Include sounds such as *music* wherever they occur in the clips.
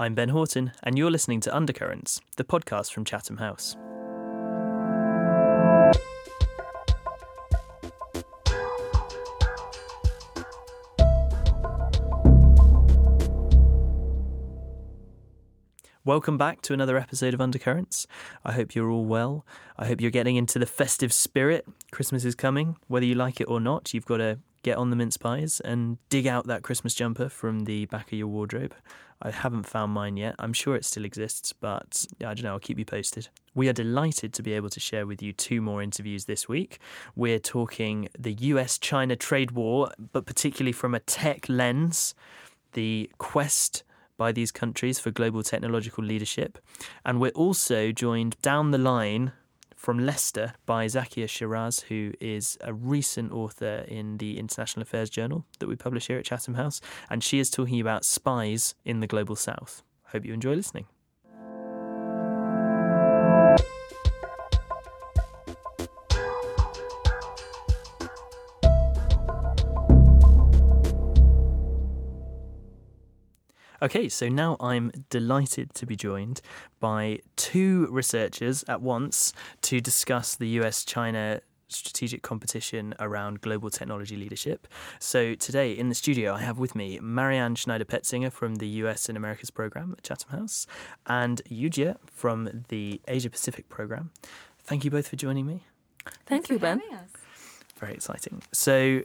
I'm Ben Horton, and you're listening to Undercurrents, the podcast from Chatham House. Welcome back to another episode of Undercurrents. I hope you're all well. I hope you're getting into the festive spirit. Christmas is coming. Whether you like it or not, you've got to get on the mince pies and dig out that Christmas jumper from the back of your wardrobe. I haven't found mine yet. I'm sure it still exists, but I don't know. I'll keep you posted. We are delighted to be able to share with you two more interviews this week. We're talking the US China trade war, but particularly from a tech lens, the quest by these countries for global technological leadership. And we're also joined down the line from Leicester by Zakia Shiraz, who is a recent author in the International Affairs Journal that we publish here at Chatham House. And she is talking about spies in the global south. Hope you enjoy listening. Okay, so now I'm delighted to be joined by two researchers at once to discuss the US China strategic competition around global technology leadership. So today in the studio, I have with me Marianne Schneider Petsinger from the US and Americas program at Chatham House and Yu Jie from the Asia Pacific program. Thank you both for joining me. Thank Thanks you, for Ben. Very exciting. So,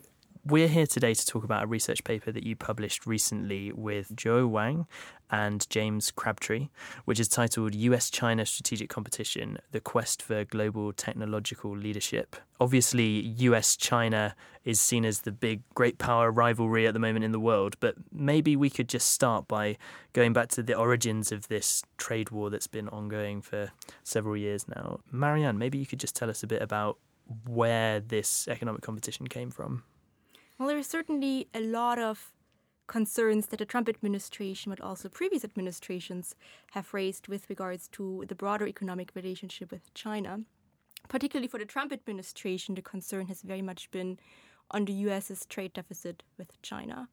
we're here today to talk about a research paper that you published recently with Jue Wang and James Crabtree, which is titled US China Strategic Competition The Quest for Global Technological Leadership. Obviously, US China is seen as the big great power rivalry at the moment in the world, but maybe we could just start by going back to the origins of this trade war that's been ongoing for several years now. Marianne, maybe you could just tell us a bit about where this economic competition came from. Well, there is certainly a lot of concerns that the Trump administration, but also previous administrations, have raised with regards to the broader economic relationship with China. Particularly for the Trump administration, the concern has very much been on the US's trade deficit with China.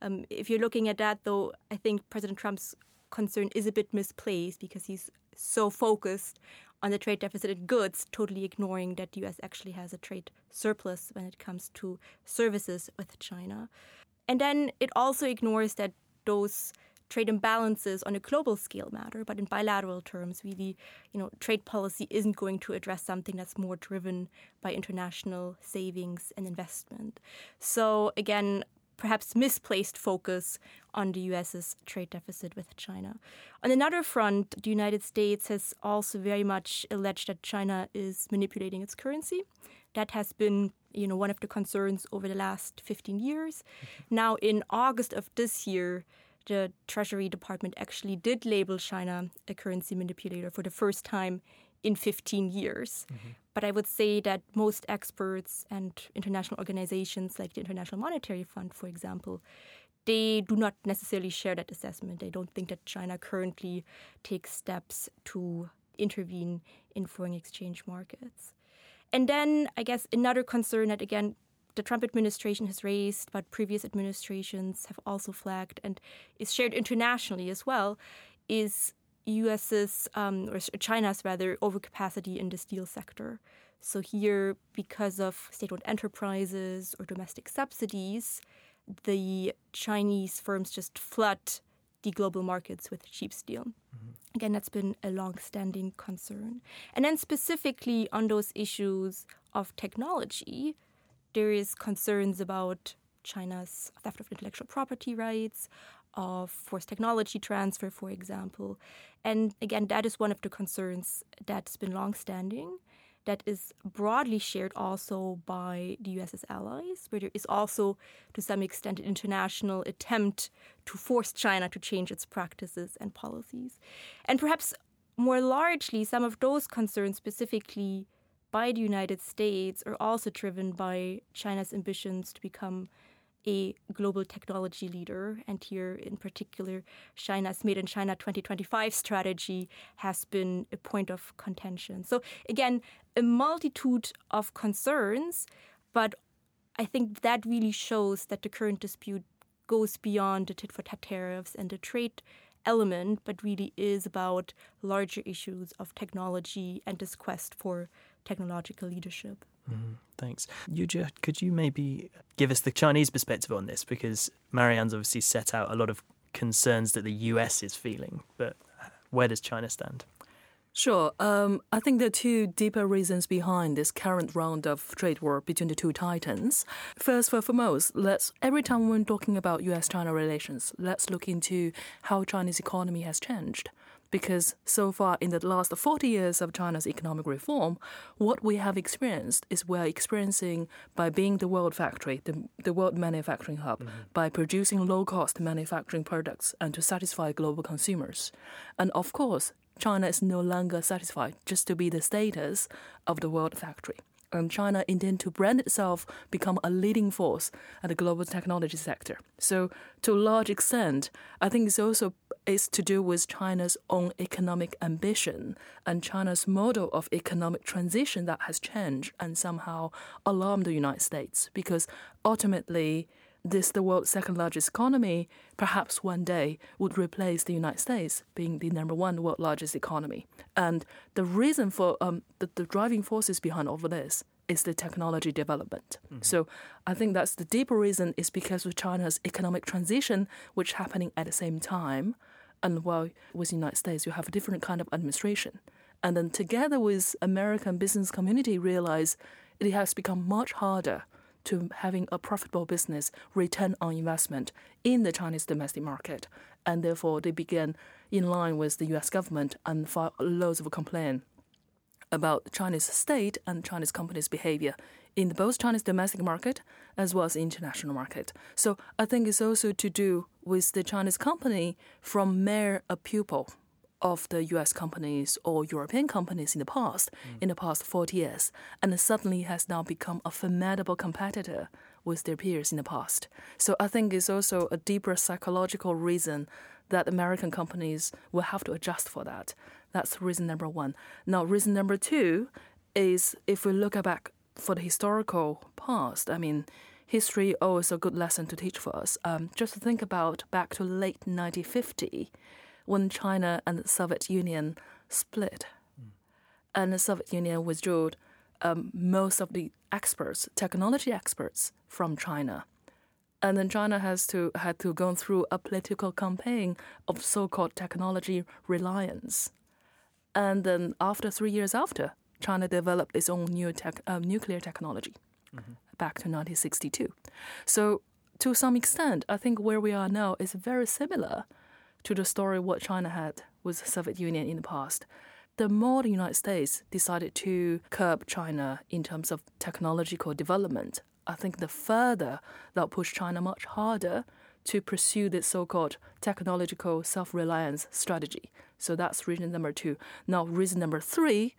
Um, if you're looking at that, though, I think President Trump's concern is a bit misplaced because he's so focused on the trade deficit in goods, totally ignoring that the US actually has a trade surplus when it comes to services with China. And then it also ignores that those trade imbalances on a global scale matter, but in bilateral terms, really, you know, trade policy isn't going to address something that's more driven by international savings and investment. So again, perhaps misplaced focus on the US's trade deficit with China. On another front, the United States has also very much alleged that China is manipulating its currency. That has been, you know, one of the concerns over the last 15 years. Mm-hmm. Now, in August of this year, the Treasury Department actually did label China a currency manipulator for the first time in 15 years. Mm-hmm. But I would say that most experts and international organizations like the International Monetary Fund, for example, they do not necessarily share that assessment. They don't think that China currently takes steps to intervene in foreign exchange markets. And then I guess another concern that, again, the Trump administration has raised, but previous administrations have also flagged and is shared internationally as well, is US's um, or China's rather overcapacity in the steel sector. So here, because of state-owned enterprises or domestic subsidies, the Chinese firms just flood the global markets with cheap steel. Mm-hmm. Again, that's been a long-standing concern. And then specifically on those issues of technology, there is concerns about China's theft of intellectual property rights, of forced technology transfer, for example. And again, that is one of the concerns that's been longstanding, that is broadly shared also by the US's allies, where there is also, to some extent, an international attempt to force China to change its practices and policies. And perhaps more largely, some of those concerns, specifically by the United States, are also driven by China's ambitions to become a global technology leader. And here, in particular, China's Made in China 2025 strategy has been a point of contention. So, again, a multitude of concerns, but I think that really shows that the current dispute goes beyond the tit for tat tariffs and the trade element, but really is about larger issues of technology and this quest for technological leadership. Mm, thanks. Yu Jie, could you maybe give us the Chinese perspective on this? Because Marianne's obviously set out a lot of concerns that the US is feeling, but where does China stand? Sure. Um, I think there are two deeper reasons behind this current round of trade war between the two titans. First, for foremost, let's every time we're talking about U.S.-China relations, let's look into how Chinese economy has changed. Because so far, in the last 40 years of China's economic reform, what we have experienced is we're experiencing by being the world factory, the, the world manufacturing hub, mm-hmm. by producing low cost manufacturing products and to satisfy global consumers. And of course, China is no longer satisfied just to be the status of the world factory. And China intends to brand itself become a leading force at the global technology sector. So, to a large extent, I think it's also is to do with China's own economic ambition and China's model of economic transition that has changed and somehow alarmed the United States because ultimately this the world's second largest economy, perhaps one day would replace the United States being the number one world largest economy. And the reason for um, the, the driving forces behind all of this is the technology development. Mm-hmm. So I think that's the deeper reason is because of China's economic transition, which happening at the same time. And while with the United States, you have a different kind of administration. And then together with American business community realize it has become much harder to having a profitable business return on investment in the Chinese domestic market. And therefore, they began in line with the US government and filed loads of complaints about Chinese state and Chinese companies' behavior in both Chinese domestic market as well as international market. So I think it's also to do with the Chinese company from mere a pupil of the US companies or European companies in the past, mm. in the past 40 years, and suddenly has now become a formidable competitor with their peers in the past. So I think it's also a deeper psychological reason that American companies will have to adjust for that. That's reason number one. Now, reason number two is if we look back for the historical past, I mean, history always a good lesson to teach for us. Um, just to think about back to late 1950 when China and the Soviet Union split, mm. and the Soviet Union withdrew um, most of the experts, technology experts from China. And then China has to had to go through a political campaign of so-called technology reliance. And then after three years after, China developed its own new tech, uh, nuclear technology mm-hmm. back to 1962. So to some extent, I think where we are now is very similar to the story what China had with the Soviet Union in the past. The more the United States decided to curb China in terms of technological development, I think the further that pushed China much harder to pursue this so-called technological self-reliance strategy. So that's reason number two. Now, reason number three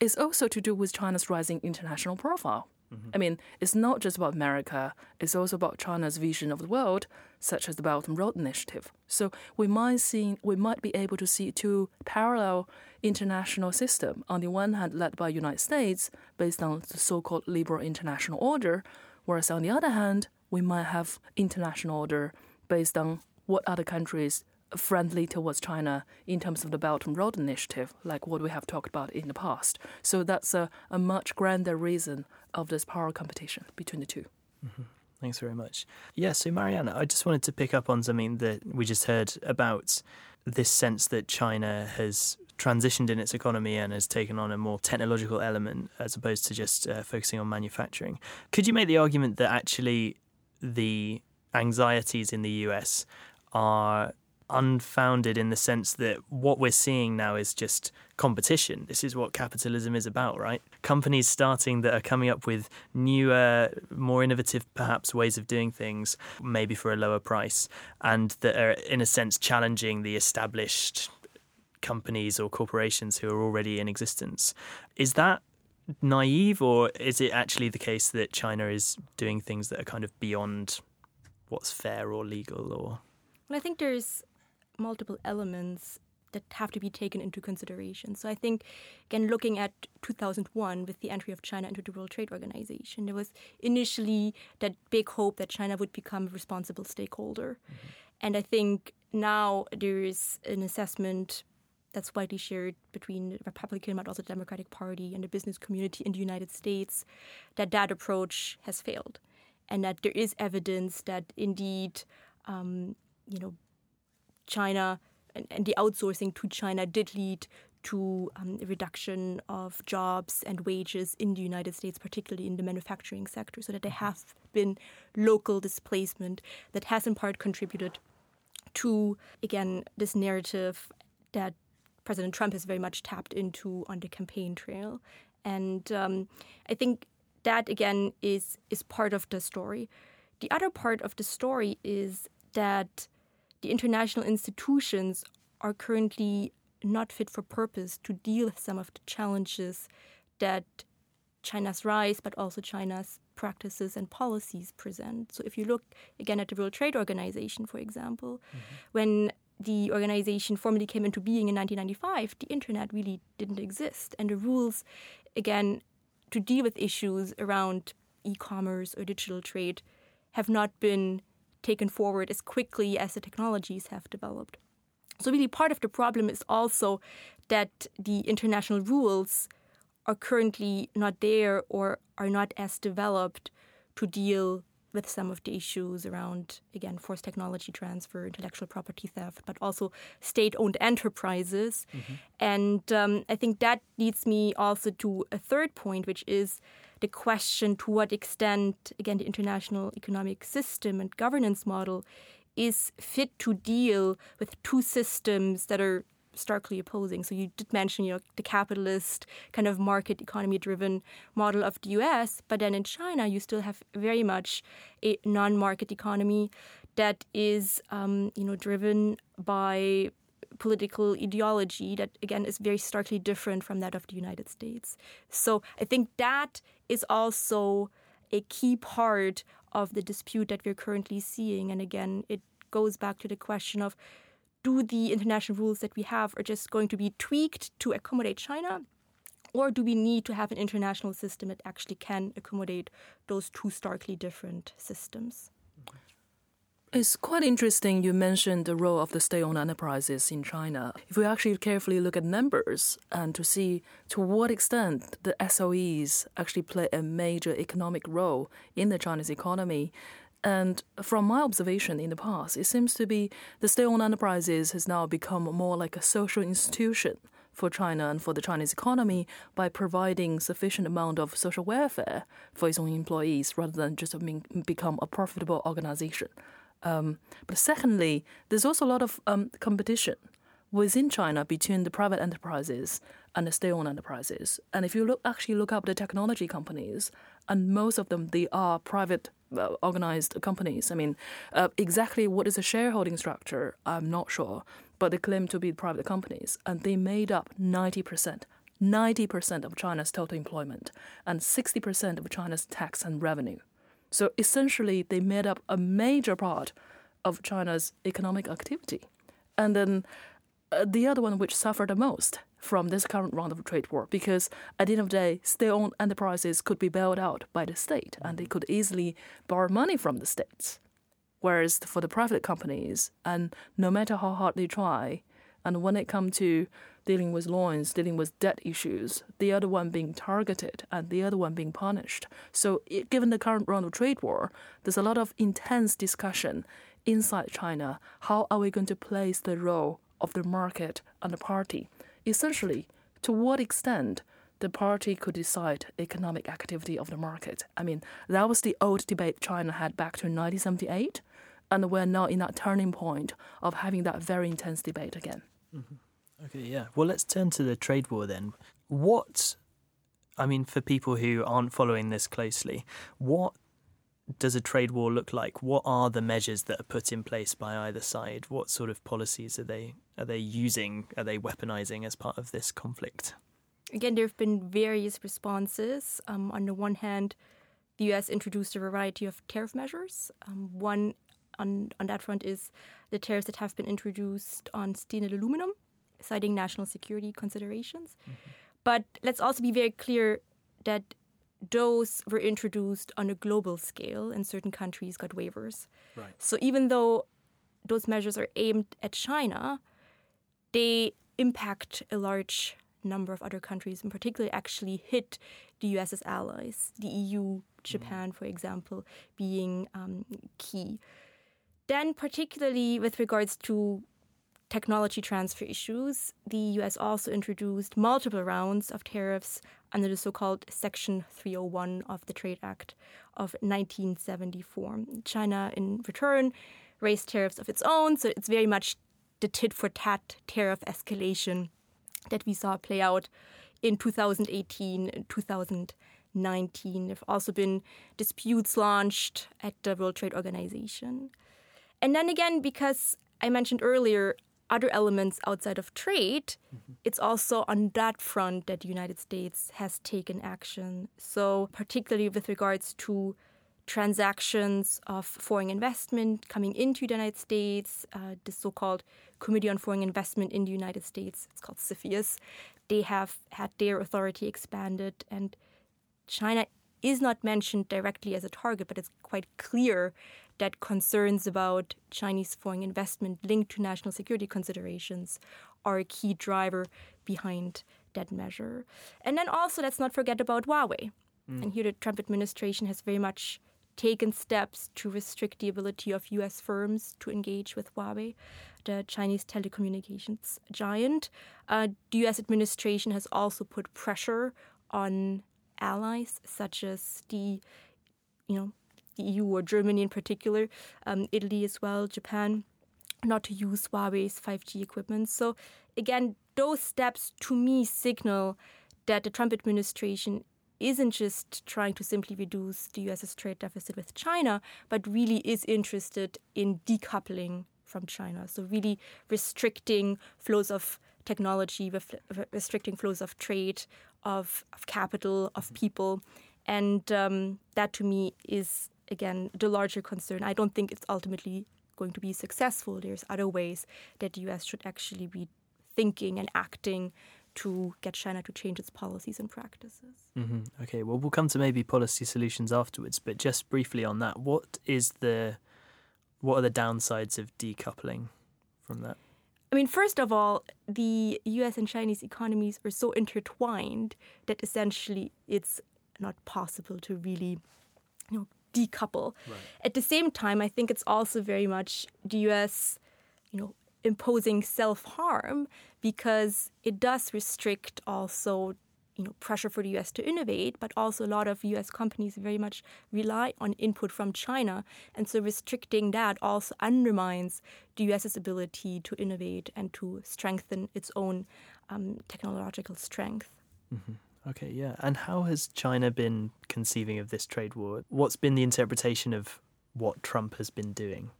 is also to do with China's rising international profile. Mm-hmm. I mean, it's not just about America, it's also about China's vision of the world, such as the Belt and Road Initiative. So we might see we might be able to see two parallel international systems. On the one hand led by United States based on the so called liberal international order, whereas on the other hand, we might have international order based on what other countries friendly towards China in terms of the Belt and Road Initiative, like what we have talked about in the past. So that's a, a much grander reason of this power competition between the 2 mm-hmm. Thanks very much. Yeah, so Marianne, I just wanted to pick up on something that we just heard about this sense that China has transitioned in its economy and has taken on a more technological element as opposed to just uh, focusing on manufacturing. Could you make the argument that actually the anxieties in the US are unfounded in the sense that what we're seeing now is just competition. This is what capitalism is about, right? Companies starting that are coming up with newer, more innovative, perhaps, ways of doing things, maybe for a lower price, and that are, in a sense, challenging the established companies or corporations who are already in existence. Is that naive, or is it actually the case that China is doing things that are kind of beyond what's fair or legal or well, I think there's multiple elements that have to be taken into consideration. So I think, again, looking at 2001 with the entry of China into the World Trade Organization, there was initially that big hope that China would become a responsible stakeholder. Mm-hmm. And I think now there is an assessment that's widely shared between the Republican but also the Democratic Party and the business community in the United States that that approach has failed, and that there is evidence that indeed, um, you know, China and, and, the outsourcing to China did lead to um, a reduction of jobs and wages in the United States, particularly in the manufacturing sector, so that there have been local displacement that has in part contributed to, again, this narrative that President Trump has very much tapped into on the campaign trail. And um, I think that, again, is, is part of the story. The other part of the story is that the international institutions are currently not fit for purpose to deal with some of the challenges that China's rise, but also China's practices and policies present. So, if you look again at the World Trade Organization, for example, mm-hmm. when the organization formally came into being in 1995, the internet really didn't exist. And the rules, again, to deal with issues around e commerce or digital trade have not been taken forward as quickly as the technologies have developed. So, really, part of the problem is also that the international rules are currently not there or are not as developed to deal with some of the issues around, again, forced technology transfer, intellectual property theft, but also state owned enterprises. Mm-hmm. And um, I think that leads me also to a third point, which is the question to what extent, again, the international economic system and governance model is fit to deal with two systems that are starkly opposing. So you did mention, you know, the capitalist kind of market economy driven model of the US, but then in China you still have very much a non-market economy that is, um, you know, driven by political ideology that again is very starkly different from that of the United States. So I think that is also a key part of the dispute that we're currently seeing. And again, it goes back to the question of do the international rules that we have are just going to be tweaked to accommodate China? Or do we need to have an international system that actually can accommodate those two starkly different systems? It's quite interesting you mentioned the role of the state owned enterprises in China. If we actually carefully look at numbers and to see to what extent the SOEs actually play a major economic role in the Chinese economy, and from my observation in the past, it seems to be the state-owned enterprises has now become more like a social institution for China and for the Chinese economy by providing sufficient amount of social welfare for its own employees rather than just become a profitable organization. Um, but secondly, there's also a lot of um, competition within China between the private enterprises and the state-owned enterprises. And if you look actually look up the technology companies, and most of them they are private organized companies. I mean, uh, exactly what is a shareholding structure, I'm not sure, but they claim to be private companies, and they made up 90%. 90% of China's total employment and 60% of China's tax and revenue. So essentially, they made up a major part of China's economic activity. And then uh, the other one which suffered the most from this current round of trade war because at the end of the day, state-owned enterprises could be bailed out by the state and they could easily borrow money from the states. Whereas for the private companies, and no matter how hard they try, and when it comes to dealing with loans, dealing with debt issues, the other one being targeted and the other one being punished. So, given the current round of trade war, there's a lot of intense discussion inside China. How are we going to place the role of the market and the party? essentially to what extent the party could decide economic activity of the market. I mean, that was the old debate China had back to 1978, and we're now in that turning point of having that very intense debate again. Mm-hmm. Okay, yeah. Well, let's turn to the trade war then. What, I mean, for people who aren't following this closely, what does a trade war look like? What are the measures that are put in place by either side? What sort of policies are they are they using? Are they weaponizing as part of this conflict? Again, there have been various responses. Um, on the one hand, the U.S. introduced a variety of tariff measures. Um, one on on that front is the tariffs that have been introduced on steel and aluminum, citing national security considerations. Mm-hmm. But let's also be very clear that those were introduced on a global scale, and certain countries got waivers. Right. So even though those measures are aimed at China, they impact a large number of other countries, and particularly actually hit the US's allies, the EU, Japan, for example, being um, key. Then, particularly with regards to technology transfer issues, the US also introduced multiple rounds of tariffs under the so called Section 301 of the Trade Act of 1974. China, in return, raised tariffs of its own, so it's very much the tit for tat tariff escalation that we saw play out in 2018 and 2019. There have also been disputes launched at the World Trade Organization. And then again, because I mentioned earlier other elements outside of trade, mm-hmm. it's also on that front that the United States has taken action. So, particularly with regards to transactions of foreign investment coming into the United States, uh, the so called Committee on Foreign Investment in the United States, it's called CFIUS, they have had their authority expanded, and China is not mentioned directly as a target, but it's quite clear that concerns about Chinese foreign investment linked to national security considerations are a key driver behind that measure. And then also, let's not forget about Huawei. Mm. And here the Trump administration has very much taken steps to restrict the ability of US firms to engage with Huawei, the Chinese telecommunications giant. Uh, the US administration has also put pressure on allies such as the you know the EU or Germany in particular, um, Italy as well, Japan, not to use Huawei's 5G equipment. So again, those steps to me signal that the Trump administration isn't just trying to simply reduce the US's trade deficit with China, but really is interested in decoupling from China. So, really restricting flows of technology, restricting flows of trade, of, of capital, of people. And um, that to me is, again, the larger concern. I don't think it's ultimately going to be successful. There's other ways that the US should actually be thinking and acting to get China to change its policies and practices. Mm-hmm. Okay, well, we'll come to maybe policy solutions afterwards, but just briefly on that, what is the what are the downsides of decoupling from that? I mean, first of all, the US and Chinese economies are so intertwined that essentially it's not possible to really you know, decouple. Right. At the same time, I think it's also very much the US, you know, imposing self harm because it does restrict also you know pressure for the US to innovate, but also a lot of US companies very much rely on input from China, and so restricting that also undermines the US's ability to innovate and to strengthen its own um, technological strength. Mm-hmm. Okay, yeah. And how has China been conceiving of this trade war? What's been the interpretation of what Trump has been doing?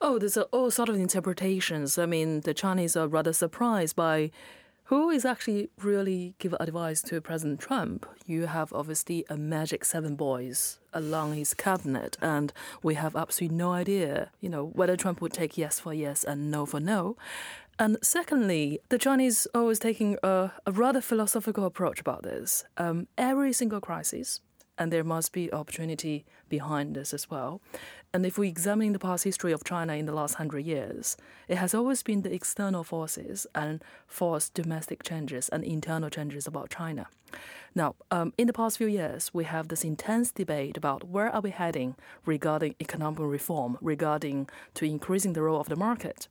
Oh, there's all sort of interpretations. I mean, the Chinese are rather surprised by who is actually really give advice to President Trump. You have obviously a magic seven boys along his cabinet, and we have absolutely no idea, you know, whether Trump would take yes for yes and no for no. And secondly, the Chinese are always taking a, a rather philosophical approach about this. Um, every single crisis, and there must be opportunity behind this as well. And if we examine the past history of China in the last hundred years, it has always been the external forces and forced domestic changes and internal changes about China. Now, um, in the past few years, we have this intense debate about where are we heading regarding economic reform, regarding to increasing the role of the market.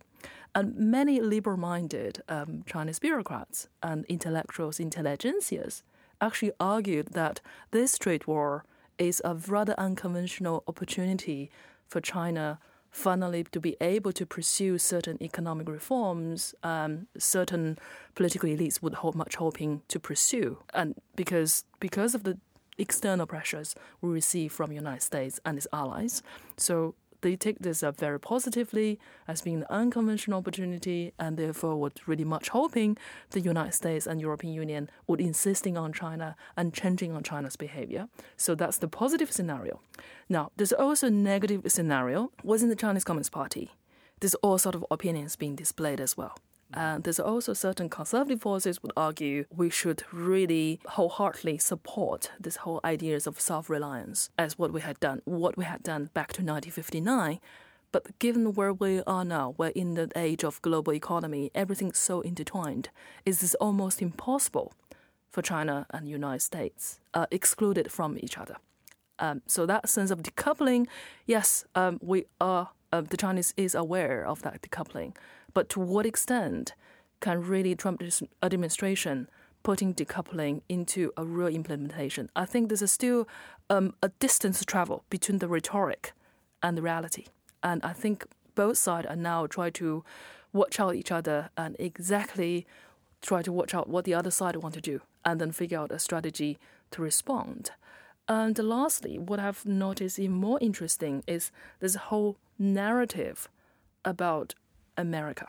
And many liberal-minded um, Chinese bureaucrats and intellectuals, intelligentsias, actually argued that this trade war is a rather unconventional opportunity for China finally to be able to pursue certain economic reforms um, certain political elites would hope much hoping to pursue. And because because of the external pressures we receive from the United States and its allies so they take this up very positively as being an unconventional opportunity and therefore would really much hoping the United States and European Union would insisting on China and changing on China's behavior. So that's the positive scenario. Now, there's also a negative scenario within the Chinese Communist Party. There's all sort of opinions being displayed as well. And there's also certain conservative forces would argue we should really wholeheartedly support this whole ideas of self-reliance as what we had done, what we had done back to 1959. But given where we are now, we're in the age of global economy, everything's so intertwined. It is almost impossible for China and United States uh, excluded from each other. Um, so that sense of decoupling, yes, um, we are. Uh, the Chinese is aware of that decoupling, but to what extent can really Trump administration putting decoupling into a real implementation? I think there's still um, a distance to travel between the rhetoric and the reality, and I think both sides are now trying to watch out each other and exactly try to watch out what the other side want to do, and then figure out a strategy to respond. And lastly, what I've noticed even more interesting is this whole narrative about America.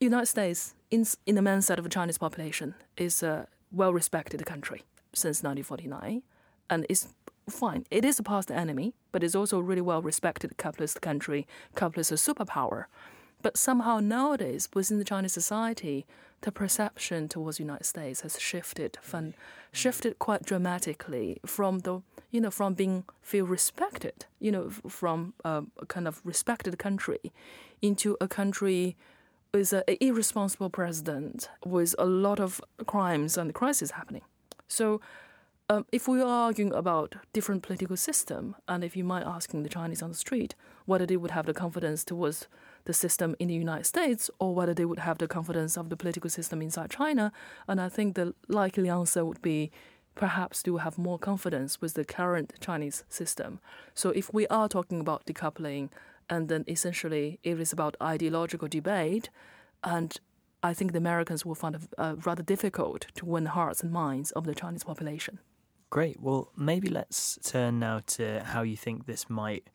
United States, in, in the mindset of Chinese population, is a well-respected country since 1949, and it's fine. It is a past enemy, but it's also a really well-respected capitalist country, capitalist superpower. But somehow nowadays, within the Chinese society, the perception towards the United States has shifted from, shifted quite dramatically from the you know from being feel respected you know from a kind of respected country into a country with an irresponsible president with a lot of crimes and crises happening. So um, if we are arguing about different political system, and if you might asking the Chinese on the street whether they would have the confidence towards the system in the United States or whether they would have the confidence of the political system inside China, and I think the likely answer would be perhaps do have more confidence with the current Chinese system. So if we are talking about decoupling, and then essentially it is about ideological debate, and I think the Americans will find it uh, rather difficult to win the hearts and minds of the Chinese population. Great. Well, maybe let's turn now to how you think this might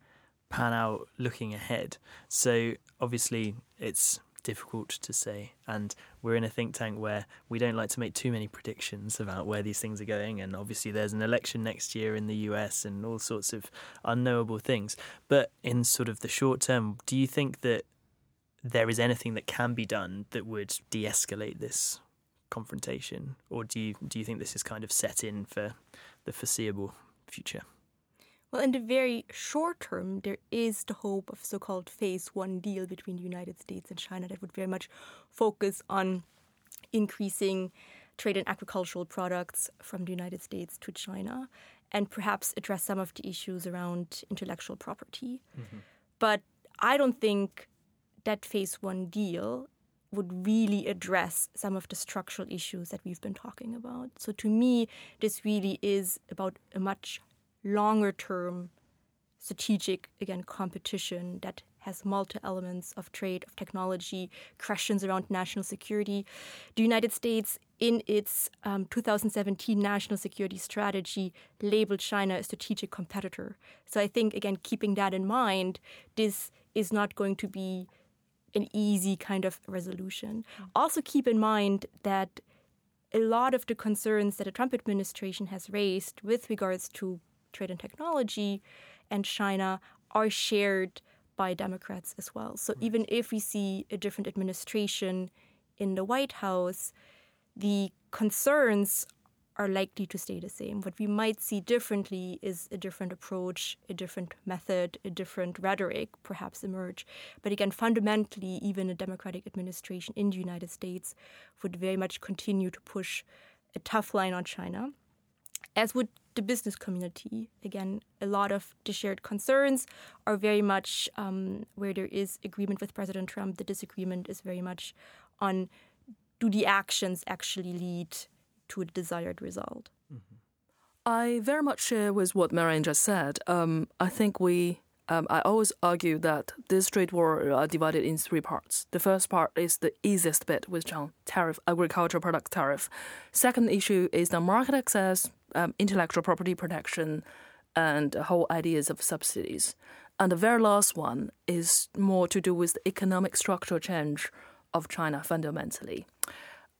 pan out looking ahead. So, obviously, it's difficult to say, and we're in a think tank where we don't like to make too many predictions about where these things are going. And obviously, there's an election next year in the US and all sorts of unknowable things. But in sort of the short term, do you think that there is anything that can be done that would de escalate this confrontation, or do you do you think this is kind of set in for the foreseeable future? Well, in the very short term, there is the hope of so-called phase one deal between the United States and China that would very much focus on increasing trade in agricultural products from the United States to China and perhaps address some of the issues around intellectual property. Mm-hmm. But I don't think that phase one deal would really address some of the structural issues that we've been talking about. So to me, this really is about a much longer term strategic, again, competition that has multi elements of trade, of technology, questions around national security. The United States, in its um, 2017 national security strategy, labeled China a strategic competitor. So I think, again, keeping that in mind, this is not going to be an easy kind of resolution. Mm-hmm. Also, keep in mind that a lot of the concerns that the Trump administration has raised with regards to trade and technology and China are shared by Democrats as well. So, right. even if we see a different administration in the White House, the concerns are likely to stay the same. What we might see differently is a different approach, a different method, a different rhetoric perhaps emerge. But again, fundamentally, even a Democratic administration in the United States would very much continue to push a tough line on China, as would the business community. Again, a lot of the shared concerns are very much um, where there is agreement with President Trump. The disagreement is very much on do the actions actually lead to a desired result. Mm-hmm. I very much share with what Marianne just said. Um, I think we, um, I always argue that this trade war are divided in three parts. The first part is the easiest bit, which on tariff, agricultural product tariff. Second issue is the market access, um, intellectual property protection, and whole ideas of subsidies. And the very last one is more to do with the economic structural change of China fundamentally.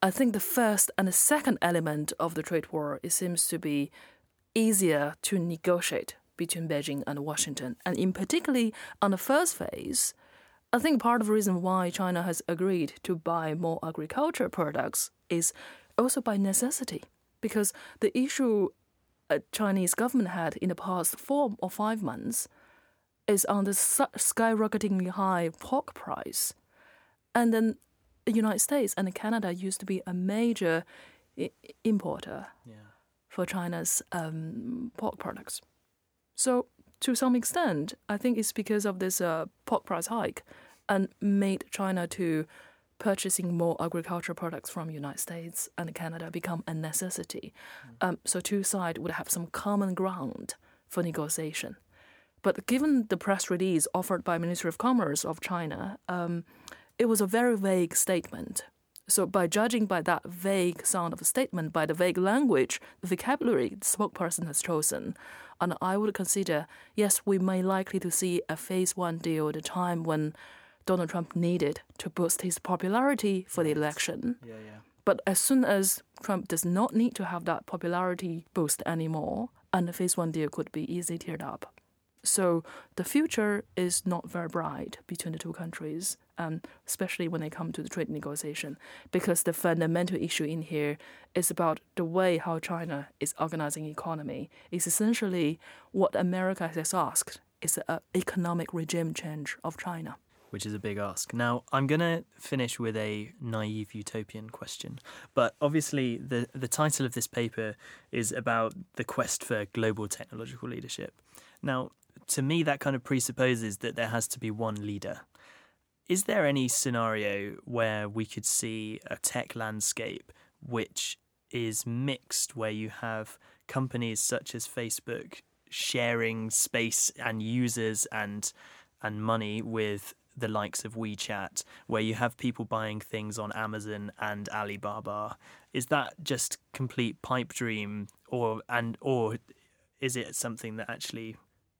I think the first and the second element of the trade war it seems to be easier to negotiate between Beijing and Washington, and in particularly on the first phase. I think part of the reason why China has agreed to buy more agriculture products is also by necessity, because the issue a Chinese government had in the past four or five months is on the skyrocketingly high pork price. And then the United States and Canada used to be a major I- importer Yeah. for China's um, pork products. So, to some extent, I think it's because of this uh, pork price hike and made China to purchasing more agricultural products from United States and Canada become a necessity. Um, so two sides would have some common ground for negotiation. But given the press release offered by Ministry of Commerce of China, um, it was a very vague statement. So by judging by that vague sound of a statement, by the vague language, the vocabulary the spokesperson has chosen, and I would consider, yes, we may likely to see a phase one deal at a time when Donald Trump needed to boost his popularity for the election. Yeah, yeah. But as soon as Trump does not need to have that popularity boost anymore, and the phase one deal could be easily teared up. So the future is not very bright between the two countries, um, especially when they come to the trade negotiation, because the fundamental issue in here is about the way how China is organizing economy. It's essentially what America has asked is an economic regime change of China. Which is a big ask. Now, I'm going to finish with a naive utopian question. But obviously, the, the title of this paper is about the quest for global technological leadership. Now, to me, that kind of presupposes that there has to be one leader. Is there any scenario where we could see a tech landscape which is mixed, where you have companies such as Facebook sharing space and users and and money with the likes of WeChat, where you have people buying things on Amazon and Alibaba. Is that just complete pipe dream, or and or is it something that actually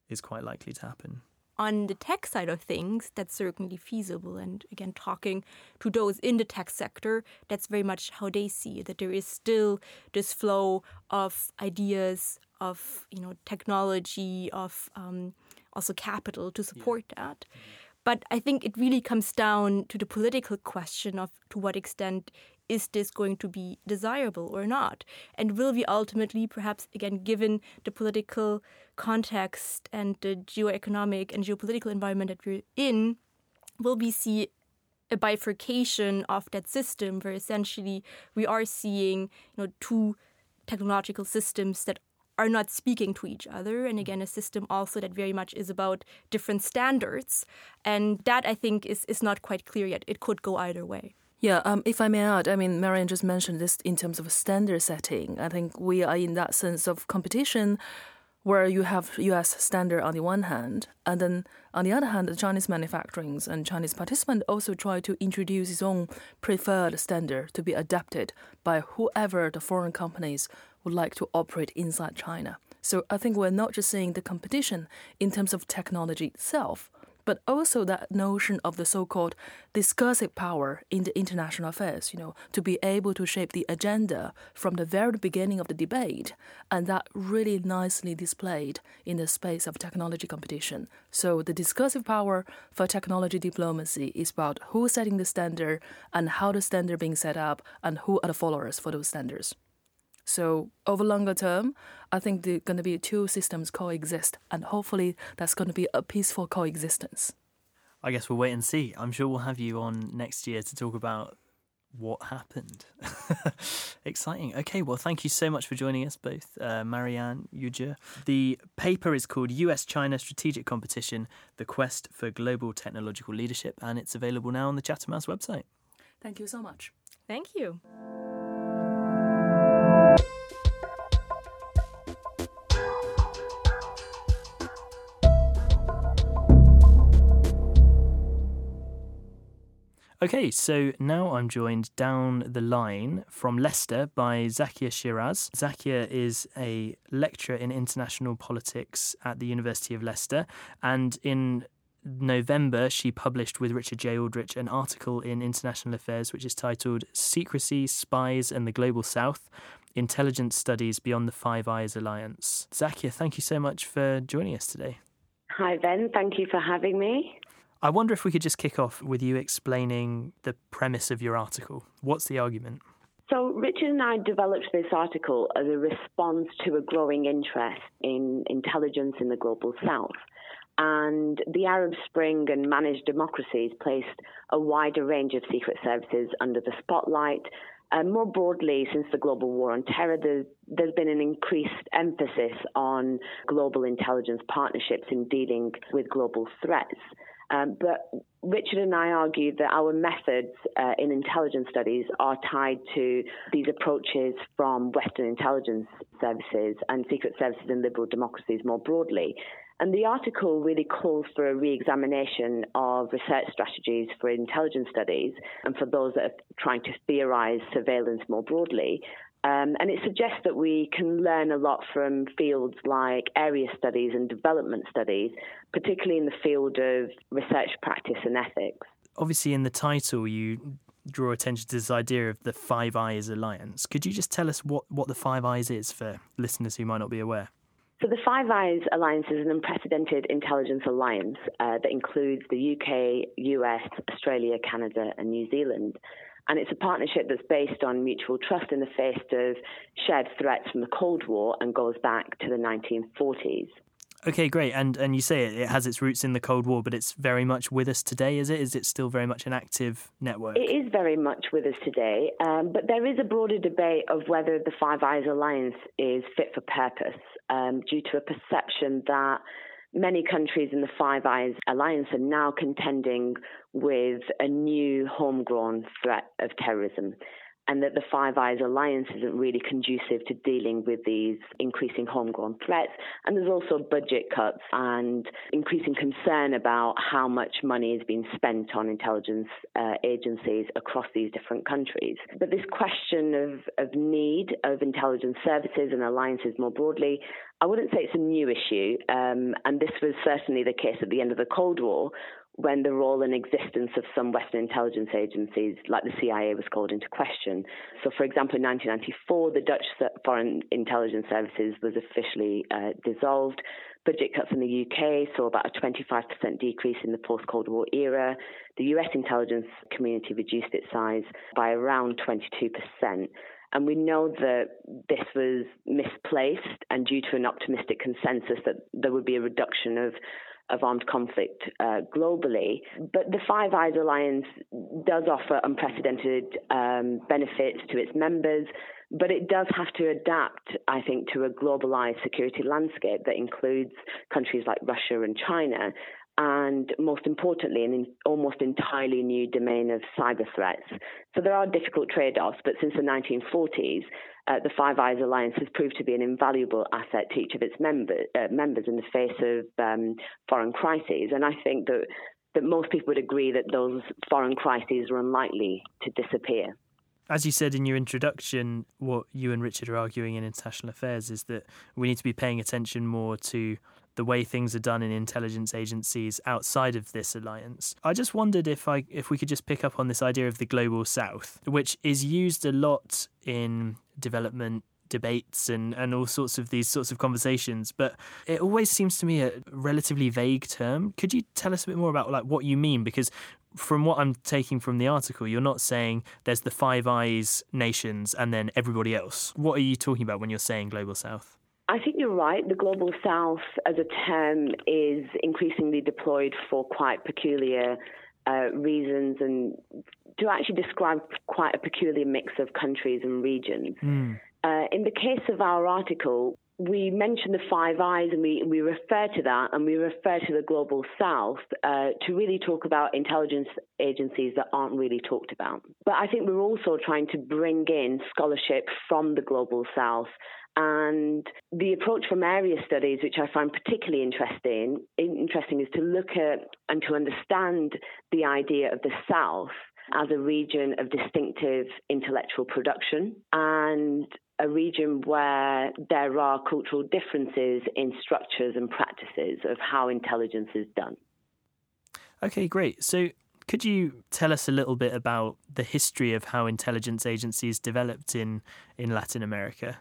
is quite likely to happen? on the tech side of things, that's certainly feasible. And again, talking to those in the tech sector, that's very much how they see it, that there is still this flow of ideas, of you know technology, of um, also capital to support that. But I think it really comes down to the political question of to what extent is this going to be desirable or not? And will we ultimately, perhaps again, given the political context and the geoeconomic and geopolitical environment that we're in, will we see a bifurcation of that system where essentially we are seeing you know two technological systems that are not speaking to each other. And again a system also that very much is about different standards. And that i think is, is not quite clear yet. It could go either way. Yeah, um, if I may add, I mean, Marianne just mentioned this in terms of standard setting. I think we are in that sense of competition where you have US standard on the one hand, and then on the other hand, the Chinese manufacturings and Chinese participant also try to introduce its own preferred standard to be adapted by whoever the foreign companies would like to operate inside China. So I think we're not just seeing the competition in terms of technology itself, but also that notion of the so-called discursive power in the international affairs, you know, to be able to shape the agenda from the very beginning of the debate, and that really nicely displayed in the space of technology competition. So the discursive power for technology diplomacy is about who's setting the standard and how the standard being set up and who are the followers for those standards. So over longer term, I think there are going to be two systems coexist, and hopefully that's going to be a peaceful coexistence. I guess we'll wait and see. I'm sure we'll have you on next year to talk about what happened. *laughs* Exciting. Okay, well, thank you so much for joining us both, uh, Marianne Yu Jie. The paper is called US China Strategic Competition The Quest for Global Technological Leadership, and it's available now on the Chatham House website. Thank you so much. thank you Okay, so now I'm joined down the line from Leicester by Zakia Shiraz. Zakia is a lecturer in international politics at the University of Leicester, and in November she published with Richard J. Aldrich an article in International Affairs which is titled Secrecy, Spies, and the Global South Intelligence Studies Beyond the Five Eyes Alliance. Zakia, thank you so much for joining us today. Hi, Ben. Thank you for having me. I wonder if we could just kick off with you explaining the premise of your article. What's the argument? So, Richard and I developed this article as a response to a growing interest in intelligence in the global south. And the Arab Spring and managed democracies placed a wider range of secret services under the spotlight. And more broadly, since the global war on terror, there's, there's been an increased emphasis on global intelligence partnerships in dealing with global threats. Um, but Richard and I argue that our methods uh, in intelligence studies are tied to these approaches from Western intelligence services and secret services in liberal democracies more broadly. And the article really calls for a re examination of research strategies for intelligence studies and for those that are trying to theorize surveillance more broadly. Um, and it suggests that we can learn a lot from fields like area studies and development studies, particularly in the field of research practice and ethics. Obviously, in the title, you draw attention to this idea of the Five Eyes Alliance. Could you just tell us what, what the Five Eyes is for listeners who might not be aware? So, the Five Eyes Alliance is an unprecedented intelligence alliance uh, that includes the UK, US, Australia, Canada, and New Zealand. And it's a partnership that's based on mutual trust in the face of shared threats from the Cold War and goes back to the 1940s. Okay, great. And and you say it, it has its roots in the Cold War, but it's very much with us today, is it? Is it still very much an active network? It is very much with us today, um, but there is a broader debate of whether the Five Eyes Alliance is fit for purpose um, due to a perception that many countries in the Five Eyes Alliance are now contending with a new homegrown threat of terrorism and that the Five Eyes Alliance isn't really conducive to dealing with these increasing homegrown threats. And there's also budget cuts and increasing concern about how much money is being spent on intelligence uh, agencies across these different countries. But this question of, of need of intelligence services and alliances more broadly, I wouldn't say it's a new issue. Um, and this was certainly the case at the end of the Cold War when the role and existence of some Western intelligence agencies, like the CIA, was called into question. So, for example, in 1994, the Dutch Foreign Intelligence Services was officially uh, dissolved. Budget cuts in the UK saw about a 25% decrease in the post Cold War era. The US intelligence community reduced its size by around 22%. And we know that this was misplaced and due to an optimistic consensus that there would be a reduction of of armed conflict uh, globally. But the Five Eyes Alliance does offer unprecedented um, benefits to its members, but it does have to adapt, I think, to a globalized security landscape that includes countries like Russia and China. And most importantly, an almost entirely new domain of cyber threats. So there are difficult trade offs, but since the 1940s, uh, the Five Eyes Alliance has proved to be an invaluable asset to each of its member, uh, members in the face of um, foreign crises. And I think that, that most people would agree that those foreign crises are unlikely to disappear. As you said in your introduction, what you and Richard are arguing in international affairs is that we need to be paying attention more to the way things are done in intelligence agencies outside of this alliance. I just wondered if I if we could just pick up on this idea of the global south, which is used a lot in development debates and, and all sorts of these sorts of conversations, but it always seems to me a relatively vague term. Could you tell us a bit more about like what you mean? Because from what I'm taking from the article, you're not saying there's the Five Eyes nations and then everybody else. What are you talking about when you're saying global south? I think you're right. The global south as a term is increasingly deployed for quite peculiar uh, reasons and to actually describe quite a peculiar mix of countries and regions. Mm. Uh, in the case of our article, we mention the Five Eyes and we, we refer to that and we refer to the Global South uh, to really talk about intelligence agencies that aren't really talked about. But I think we're also trying to bring in scholarship from the Global South and the approach from area studies, which I find particularly interesting, interesting is to look at and to understand the idea of the South as a region of distinctive intellectual production and a region where there are cultural differences in structures and practices of how intelligence is done. Okay, great. So, could you tell us a little bit about the history of how intelligence agencies developed in, in Latin America?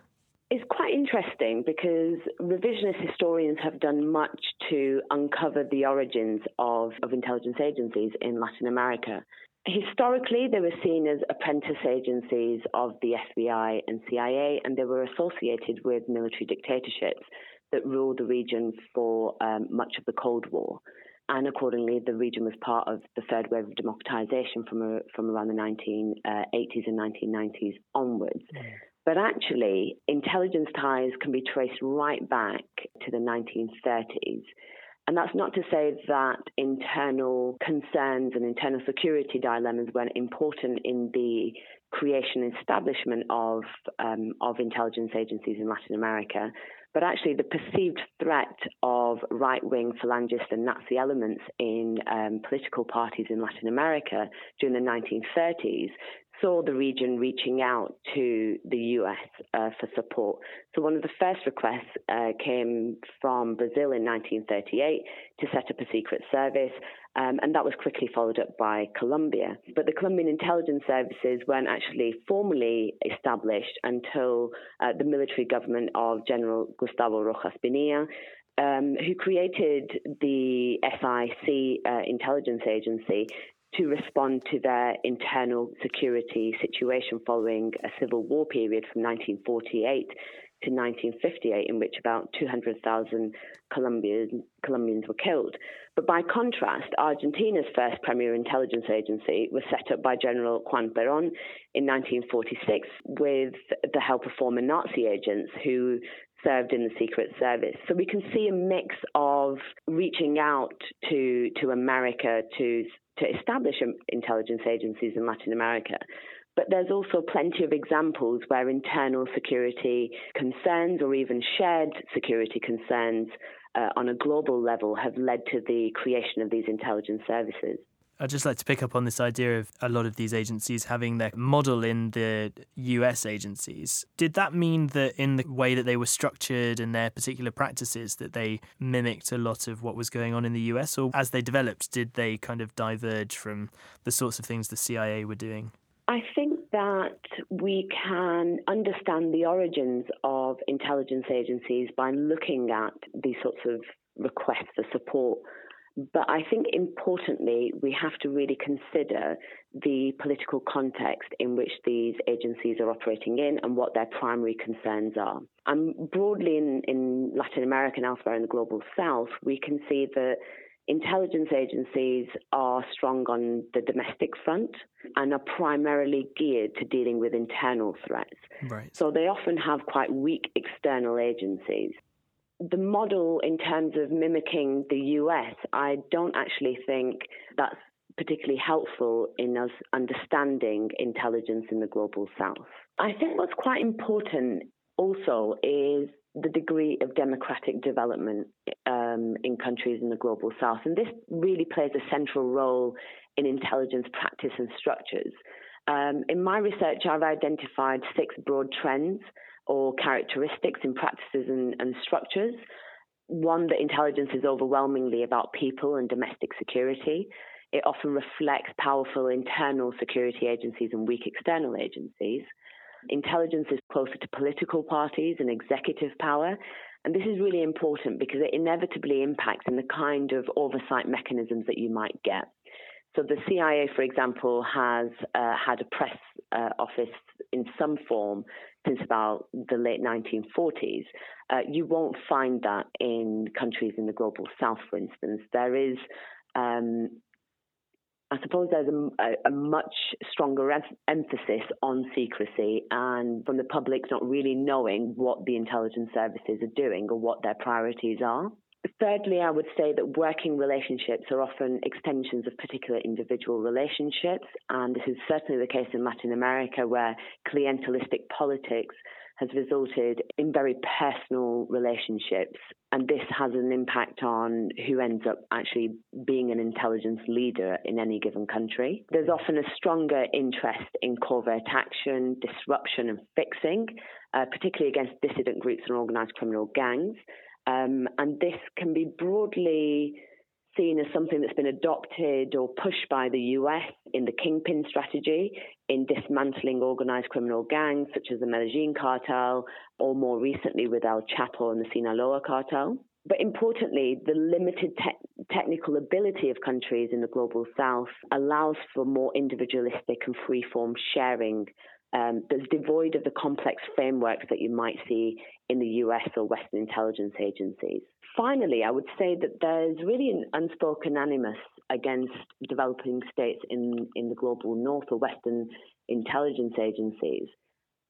It's quite interesting because revisionist historians have done much to uncover the origins of, of intelligence agencies in Latin America. Historically, they were seen as apprentice agencies of the FBI and CIA, and they were associated with military dictatorships. that ruled the region for um, much of the Cold War. And accordingly, the region was part of the third wave of democratization from, a, from around the 1980s and 1990s onwards. Mm. But actually, intelligence ties can be traced right back to the 1930s. And that's not to say that internal concerns and internal security dilemmas weren't important in the creation and establishment of um, of intelligence agencies in Latin America. But actually, the perceived threat of right wing phalangist and Nazi elements in um, political parties in Latin America during the 1930s saw the region reaching out to the US uh, for support. So, one of the first requests uh, came from Brazil in 1938 to set up a secret service. Um, and that was quickly followed up by Colombia. But the Colombian intelligence services weren't actually formally established until uh, the military government of General Gustavo Rojas Pinilla um, who created the SIC uh, intelligence agency to respond to their internal security situation following a civil war period from 1948 to 1958, in which about 200,000 Colombians, Colombians were killed. But by contrast, Argentina's first premier intelligence agency was set up by General Juan Perón in 1946 with the help of former Nazi agents who served in the Secret Service. So we can see a mix of reaching out to to America to to establish intelligence agencies in Latin America. But there's also plenty of examples where internal security concerns or even shared security concerns uh, on a global level have led to the creation of these intelligence services. I'd just like to pick up on this idea of a lot of these agencies having their model in the US agencies. Did that mean that in the way that they were structured and their particular practices that they mimicked a lot of what was going on in the US or as they developed did they kind of diverge from the sorts of things the CIA were doing? I think that we can understand the origins of intelligence agencies by looking at these sorts of requests for support but I think importantly, we have to really consider the political context in which these agencies are operating in and what their primary concerns are. And broadly in, in Latin America and elsewhere in the global south, we can see that intelligence agencies are strong on the domestic front and are primarily geared to dealing with internal threats. Right. So they often have quite weak external agencies the model in terms of mimicking the US, I don't actually think that's particularly helpful in us understanding intelligence in the global south. I think what's quite important also is the degree of democratic development um, in countries in the global south. And this really plays a central role in intelligence practice and structures. Um, in my research, I've identified six broad trends or characteristics in practices and, and structures. One, that intelligence is overwhelmingly about people and domestic security. It often reflects powerful internal security agencies and weak external agencies. Intelligence is closer to political parties and executive power. And this is really important because it inevitably impacts in the kind of oversight mechanisms that you might get. So the CIA, for example, has uh, had a press uh, office in some form since about the late 1940s. Uh, you won't find that in countries in the global south, for instance. There is, um, I suppose, there's a, a, much stronger em- emphasis on secrecy and from the public not really knowing what the intelligence services are doing or what their priorities are. Thirdly, I would say that working relationships are often extensions of particular individual relationships, and this is certainly the case in Latin America, where clientelistic politics has resulted in very personal relationships. And this has an impact on who ends up actually being an intelligence leader in any given country. There's often a stronger interest in covert action, disruption, and fixing, uh, particularly against dissident groups and organized criminal gangs. Um, and this can be broadly seen as something that's been adopted or pushed by the US in the kingpin strategy in dismantling organized criminal gangs such as the Medellin cartel, or more recently with El Chapo and the Sinaloa cartel. But importantly, the limited te- technical ability of countries in the global south allows for more individualistic and free-form sharing um, that's devoid of the complex frameworks that you might see in the US or Western intelligence agencies. Finally, I would say that there's really an unspoken animus against developing states in, in the global north or Western intelligence agencies.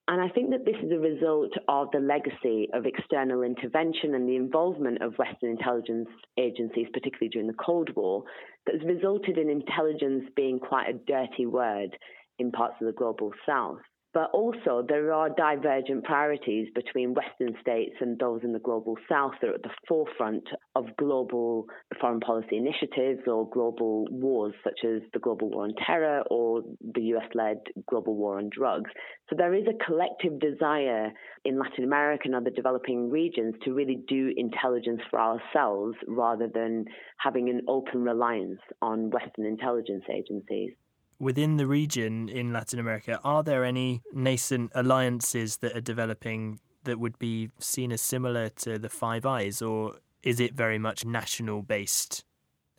And I think that this is a result of the legacy of external intervention and the involvement of Western intelligence agencies, particularly during the Cold War, that has resulted in intelligence being quite a dirty word in parts of the global south. But also, there are divergent priorities between Western states and those in the global south that are at the forefront of global foreign policy initiatives or global wars, such as the global war on terror or the US led global war on drugs. So there is a collective desire in Latin America and other developing regions to really do intelligence for ourselves rather than having an open reliance on Western intelligence agencies within the region in Latin America, are there any nascent alliances that are developing that would be seen as similar to the Five Eyes, or is it very much national based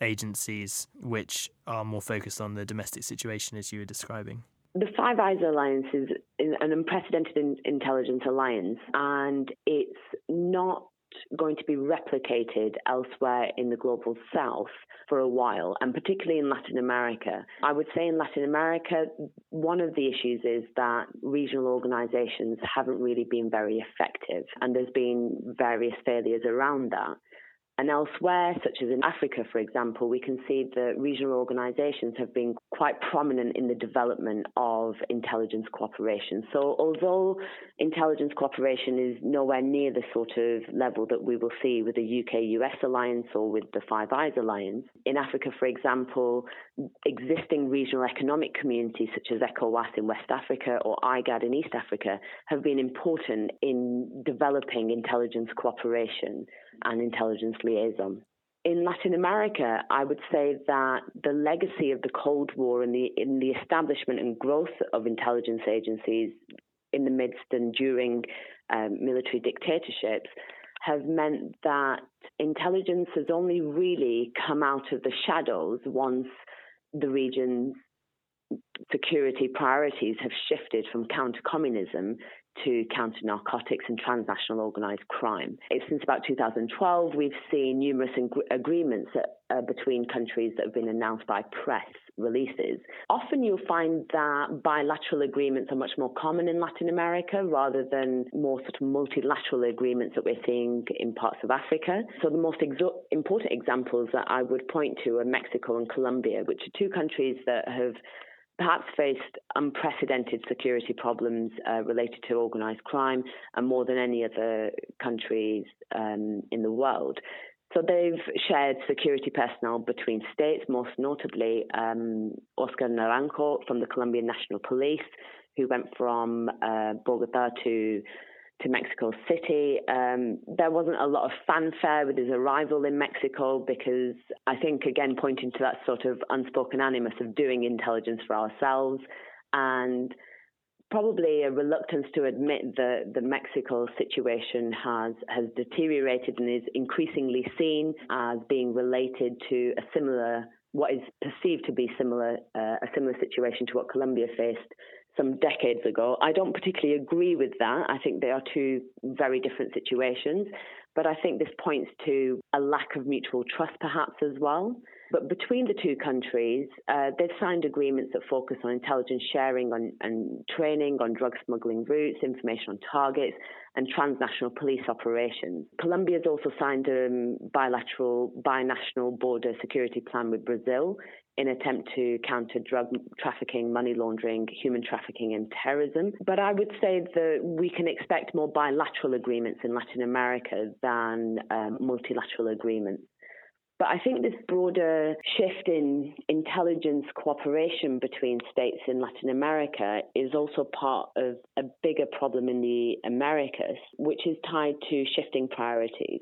agencies which are more focused on the domestic situation as you were describing? The Five Eyes Alliance is an unprecedented intelligence alliance, and it's not going to be replicated elsewhere in the global south for a while, and particularly in Latin America. I would say in Latin America, one of the issues is that regional organizations haven't really been very effective, and there's been various failures around that. And elsewhere, such as in Africa, for example, we can see that regional organizations have been quite prominent in the development of intelligence cooperation. So, although intelligence cooperation is nowhere near the sort of level that we will see with the UK US alliance or with the Five Eyes alliance, in Africa, for example, existing regional economic communities such as ECOWAS in West Africa or IGAD in East Africa have been important in developing intelligence cooperation and intelligence liaison. In Latin America, I would say that the legacy of the Cold War and the in the establishment and growth of intelligence agencies in the midst and during um, military dictatorships have meant that intelligence has only really come out of the shadows once the region's security priorities have shifted from counter communism to counter narcotics and transnational organized crime. Since about 2012, we've seen numerous agreements that, uh, between countries that have been announced by press releases. Often you'll find that bilateral agreements are much more common in Latin America rather than more sort of multilateral agreements that we're seeing in parts of Africa. So the most exo- important examples that I would point to are Mexico and Colombia, which are two countries that have perhaps faced unprecedented security problems uh, related to organized crime and more than any other countries um, in the world. So they've shared security personnel between states, most notably um, Oscar Naranjo from the Colombian National Police, who went from uh, Bogota to to Mexico City. Um, there wasn't a lot of fanfare with his arrival in Mexico because I think, again, pointing to that sort of unspoken animus of doing intelligence for ourselves and probably a reluctance to admit that the Mexico situation has has deteriorated and is increasingly seen as being related to a similar what is perceived to be similar uh, a similar situation to what Colombia faced some decades ago. I don't particularly agree with that. I think they are two very different situations. But I think this points to a lack of mutual trust, perhaps, as well. But between the two countries, uh, they've signed agreements that focus on intelligence sharing on, and training on drug smuggling routes, information on targets, and transnational police operations. Colombia has also signed a um, bilateral binational border security plan with Brazil in attempt to counter drug trafficking, money laundering, human trafficking, and terrorism. But I would say that we can expect more bilateral agreements in Latin America than um, multilateral agreements. But I think this broader shift in intelligence cooperation between states in Latin America is also part of a bigger problem in the Americas, which is tied to shifting priorities.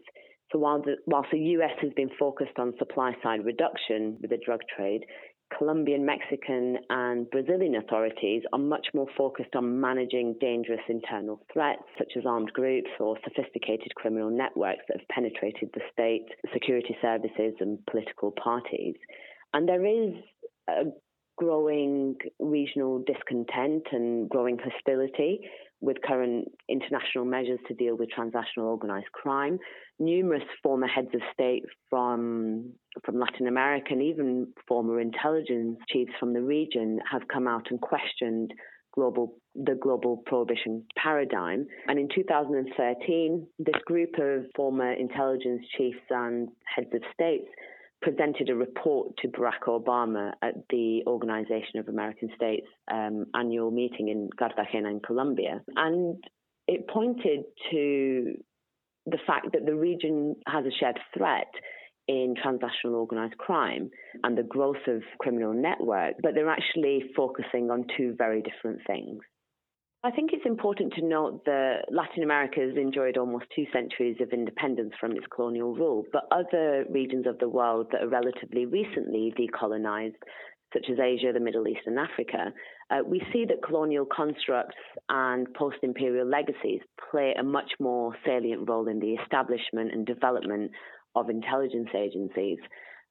So while the, whilst the US has been focused on supply side reduction with the drug trade, Colombian, Mexican, and Brazilian authorities are much more focused on managing dangerous internal threats, such as armed groups or sophisticated criminal networks that have penetrated the state, security services, and political parties. And there is a growing regional discontent and growing hostility with current international measures to deal with transnational organized crime. Numerous former heads of state from, from Latin America and even former intelligence chiefs from the region have come out and questioned global the global prohibition paradigm. And in 2013, this group of former intelligence chiefs and heads of states presented a report to Barack Obama at the Organization of American States um, annual meeting in Cartagena in Colombia. And it pointed to the fact that the region has a shared threat in transnational organized crime and the growth of criminal networks, but they're actually focusing on two very different things. I think it's important to note that Latin America has enjoyed almost two centuries of independence from its colonial rule, but other regions of the world that are relatively recently decolonized, such as Asia, the Middle East, and Africa, uh, we see that colonial constructs and post imperial legacies play a much more salient role in the establishment and development of intelligence agencies.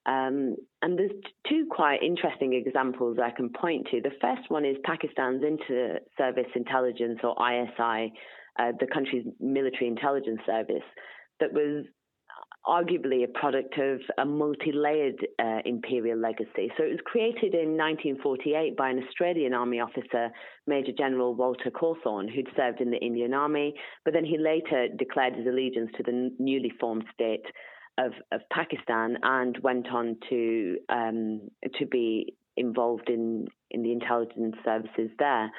Um, and there's two quite interesting examples I can point to. The first one is Pakistan's Inter Service Intelligence, or ISI, uh, the country's military intelligence service, that was arguably a product of a multi layered uh, imperial legacy. So it was created in 1948 by an Australian Army officer, Major General Walter Cawthorn, who'd served in the Indian Army, but then he later declared his allegiance to the newly formed state of, of Pakistan and went on to um, to be involved in, in the intelligence services there.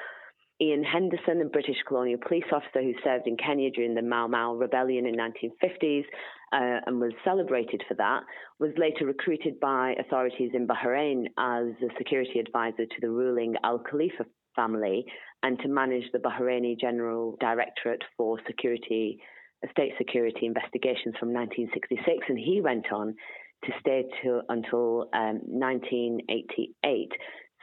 Ian Henderson, a British colonial police officer who served in Kenya during the Mau Mau rebellion in 1950s uh, and was celebrated for that, was later recruited by authorities in Bahrain as a security advisor to the ruling Al Khalifa family and to manage the Bahraini General Directorate for Security state security investigations from 1966, and he went on to stay to, until um, 1988.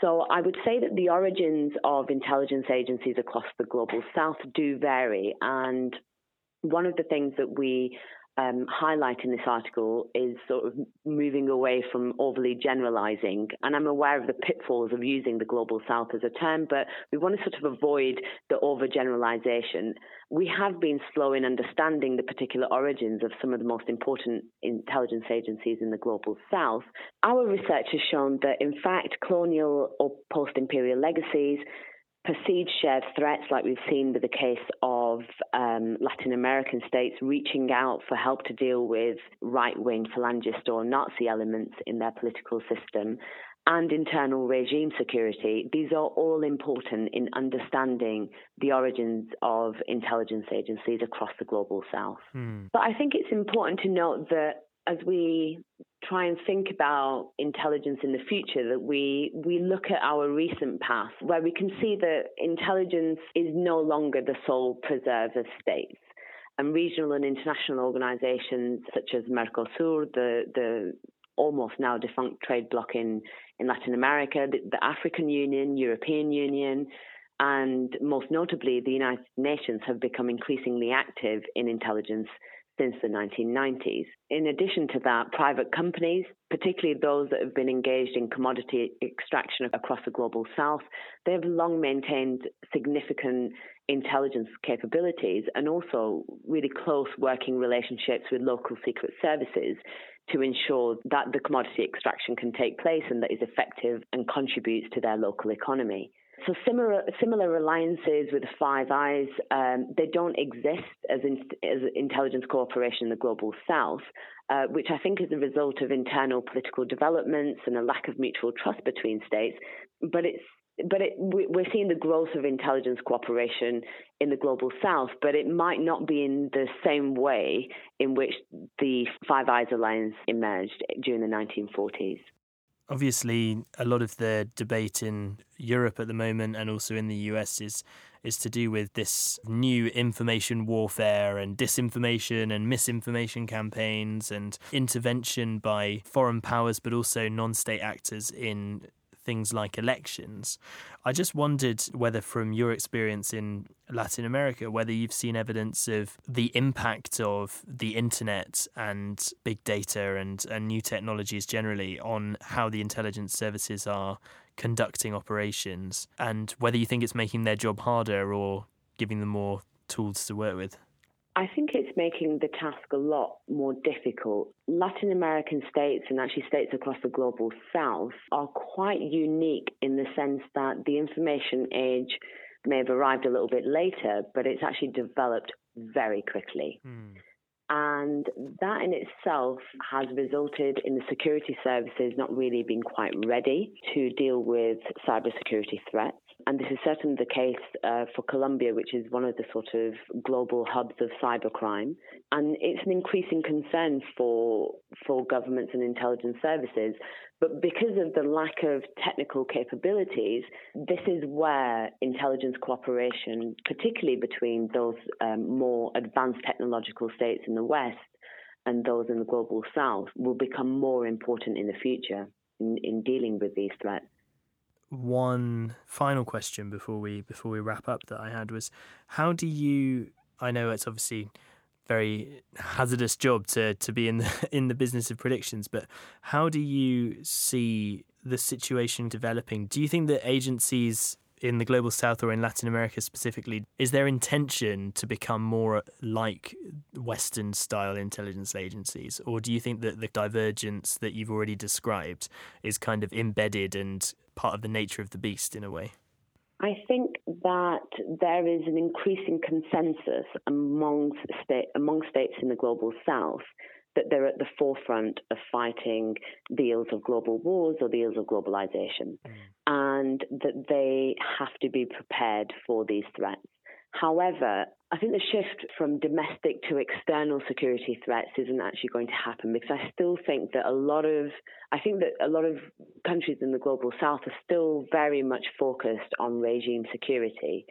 So I would say that the origins of intelligence agencies across the global south do vary. And one of the things that we um, highlight in this article is sort of moving away from overly generalizing. And I'm aware of the pitfalls of using the global south as a term, but we want to sort of avoid the overgeneralization. We have been slow in understanding the particular origins of some of the most important intelligence agencies in the global south. Our research has shown that, in fact, colonial or post imperial legacies perceived shared threats, like we've seen with the case of um, Latin American states reaching out for help to deal with right wing phalangist or Nazi elements in their political system, and internal regime security, these are all important in understanding the origins of intelligence agencies across the global south. Mm. But I think it's important to note that as we try and think about intelligence in the future that we we look at our recent past where we can see that intelligence is no longer the sole preserver of states. And regional and international organizations such as Mercosur the the almost now defunct trade bloc in in Latin America the, the African Union European Union and most notably the United Nations have become increasingly active in intelligence since the 1990s. In addition to that, private companies, particularly those that have been engaged in commodity extraction across the global south, they have long maintained significant intelligence capabilities and also really close working relationships with local secret services to ensure that the commodity extraction can take place and that is effective and contributes to their local economy. So similar similar alliances with the Five Eyes, um, they don't exist as, in, as intelligence cooperation in the global south, uh, which I think is a result of internal political developments and a lack of mutual trust between states. But it's but it, we're seeing the growth of intelligence cooperation in the global south, but it might not be in the same way in which the Five Eyes alliance emerged during the 1940s obviously a lot of the debate in Europe at the moment and also in the US is is to do with this new information warfare and disinformation and misinformation campaigns and intervention by foreign powers but also non-state actors in things like elections. I just wondered whether, from your experience in Latin America, whether you've seen evidence of the impact of the internet and big data and, and new technologies generally on how the intelligence services are conducting operations, and whether you think it's making their job harder or giving them more tools to work with? I think it's making the task a lot more difficult. Latin American states and actually states across the global south are quite unique in the sense that the information age may have arrived a little bit later, but it's actually developed very quickly. Mm. And that in itself has resulted in the security services not really being quite ready to deal with cybersecurity threats. And this is certainly the case uh, for Colombia, which is one of the sort of global hubs of cybercrime. And it's an increasing concern for, for governments and intelligence services. But because of the lack of technical capabilities, this is where intelligence cooperation, particularly between those um, more advanced technological states in the West and those in the global South, will become more important in the future in, in dealing with these threats one final question before we before we wrap up that I had was how do you I know it's obviously very hazardous job to to be in the *laughs* in the business of predictions but how do you see the situation developing? Do you think that agencies in the global south or in Latin America specifically, is there intention to become more like Western style intelligence agencies? Or do you think that the divergence that you've already described is kind of embedded and part of the nature of the beast in a way? I think that there is an increasing consensus among, among states in the global south that they're at the forefront of fighting the ills of global wars or the ills of globalization, mm. and that they have to be prepared for these threats. However, I think the shift from domestic to external security threats isn't actually going to happen because I still think that a lot of I think that a lot of countries in the global south are still very much focused on regime security.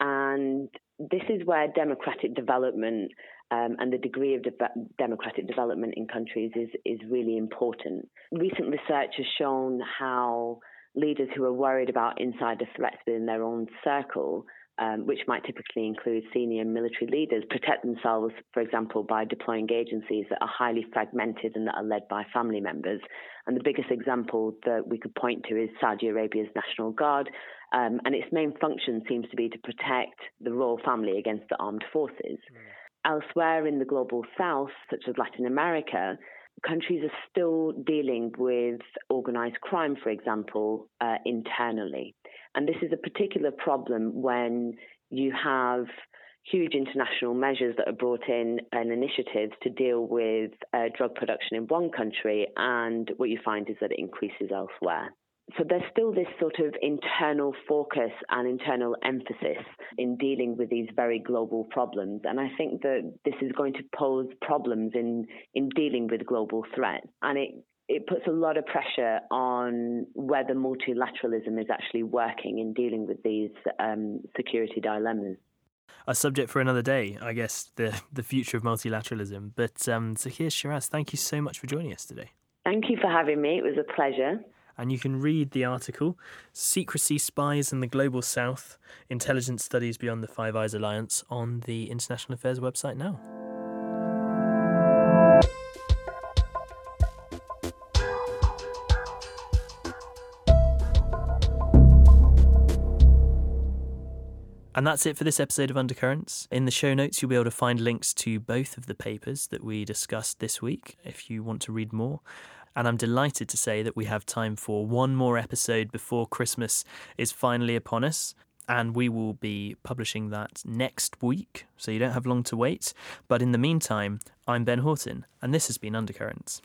And this is where democratic development um, and the degree of de- democratic development in countries is, is really important. Recent research has shown how leaders who are worried about insider threats within their own circle um, which might typically include senior military leaders, protect themselves, for example, by deploying agencies that are highly fragmented and that are led by family members. And the biggest example that we could point to is Saudi Arabia's National Guard, um, and its main function seems to be to protect the royal family against the armed forces. Mm. Elsewhere in the global south, such as Latin America, countries are still dealing with organized crime, for example, uh, internally. And this is a particular problem when you have huge international measures that are brought in and initiatives to deal with uh, drug production in one country, and what you find is that it increases elsewhere. So there's still this sort of internal focus and internal emphasis in dealing with these very global problems. And I think that this is going to pose problems in, in dealing with global threats. And it it puts a lot of pressure on whether multilateralism is actually working in dealing with these um, security dilemmas. A subject for another day, I guess, the, the future of multilateralism. But um, Zakia Shiraz, thank you so much for joining us today. Thank you for having me. It was a pleasure. And you can read the article Secrecy Spies in the Global South Intelligence Studies Beyond the Five Eyes Alliance on the International Affairs website now. And that's it for this episode of Undercurrents. In the show notes, you'll be able to find links to both of the papers that we discussed this week if you want to read more. And I'm delighted to say that we have time for one more episode before Christmas is finally upon us. And we will be publishing that next week, so you don't have long to wait. But in the meantime, I'm Ben Horton, and this has been Undercurrents.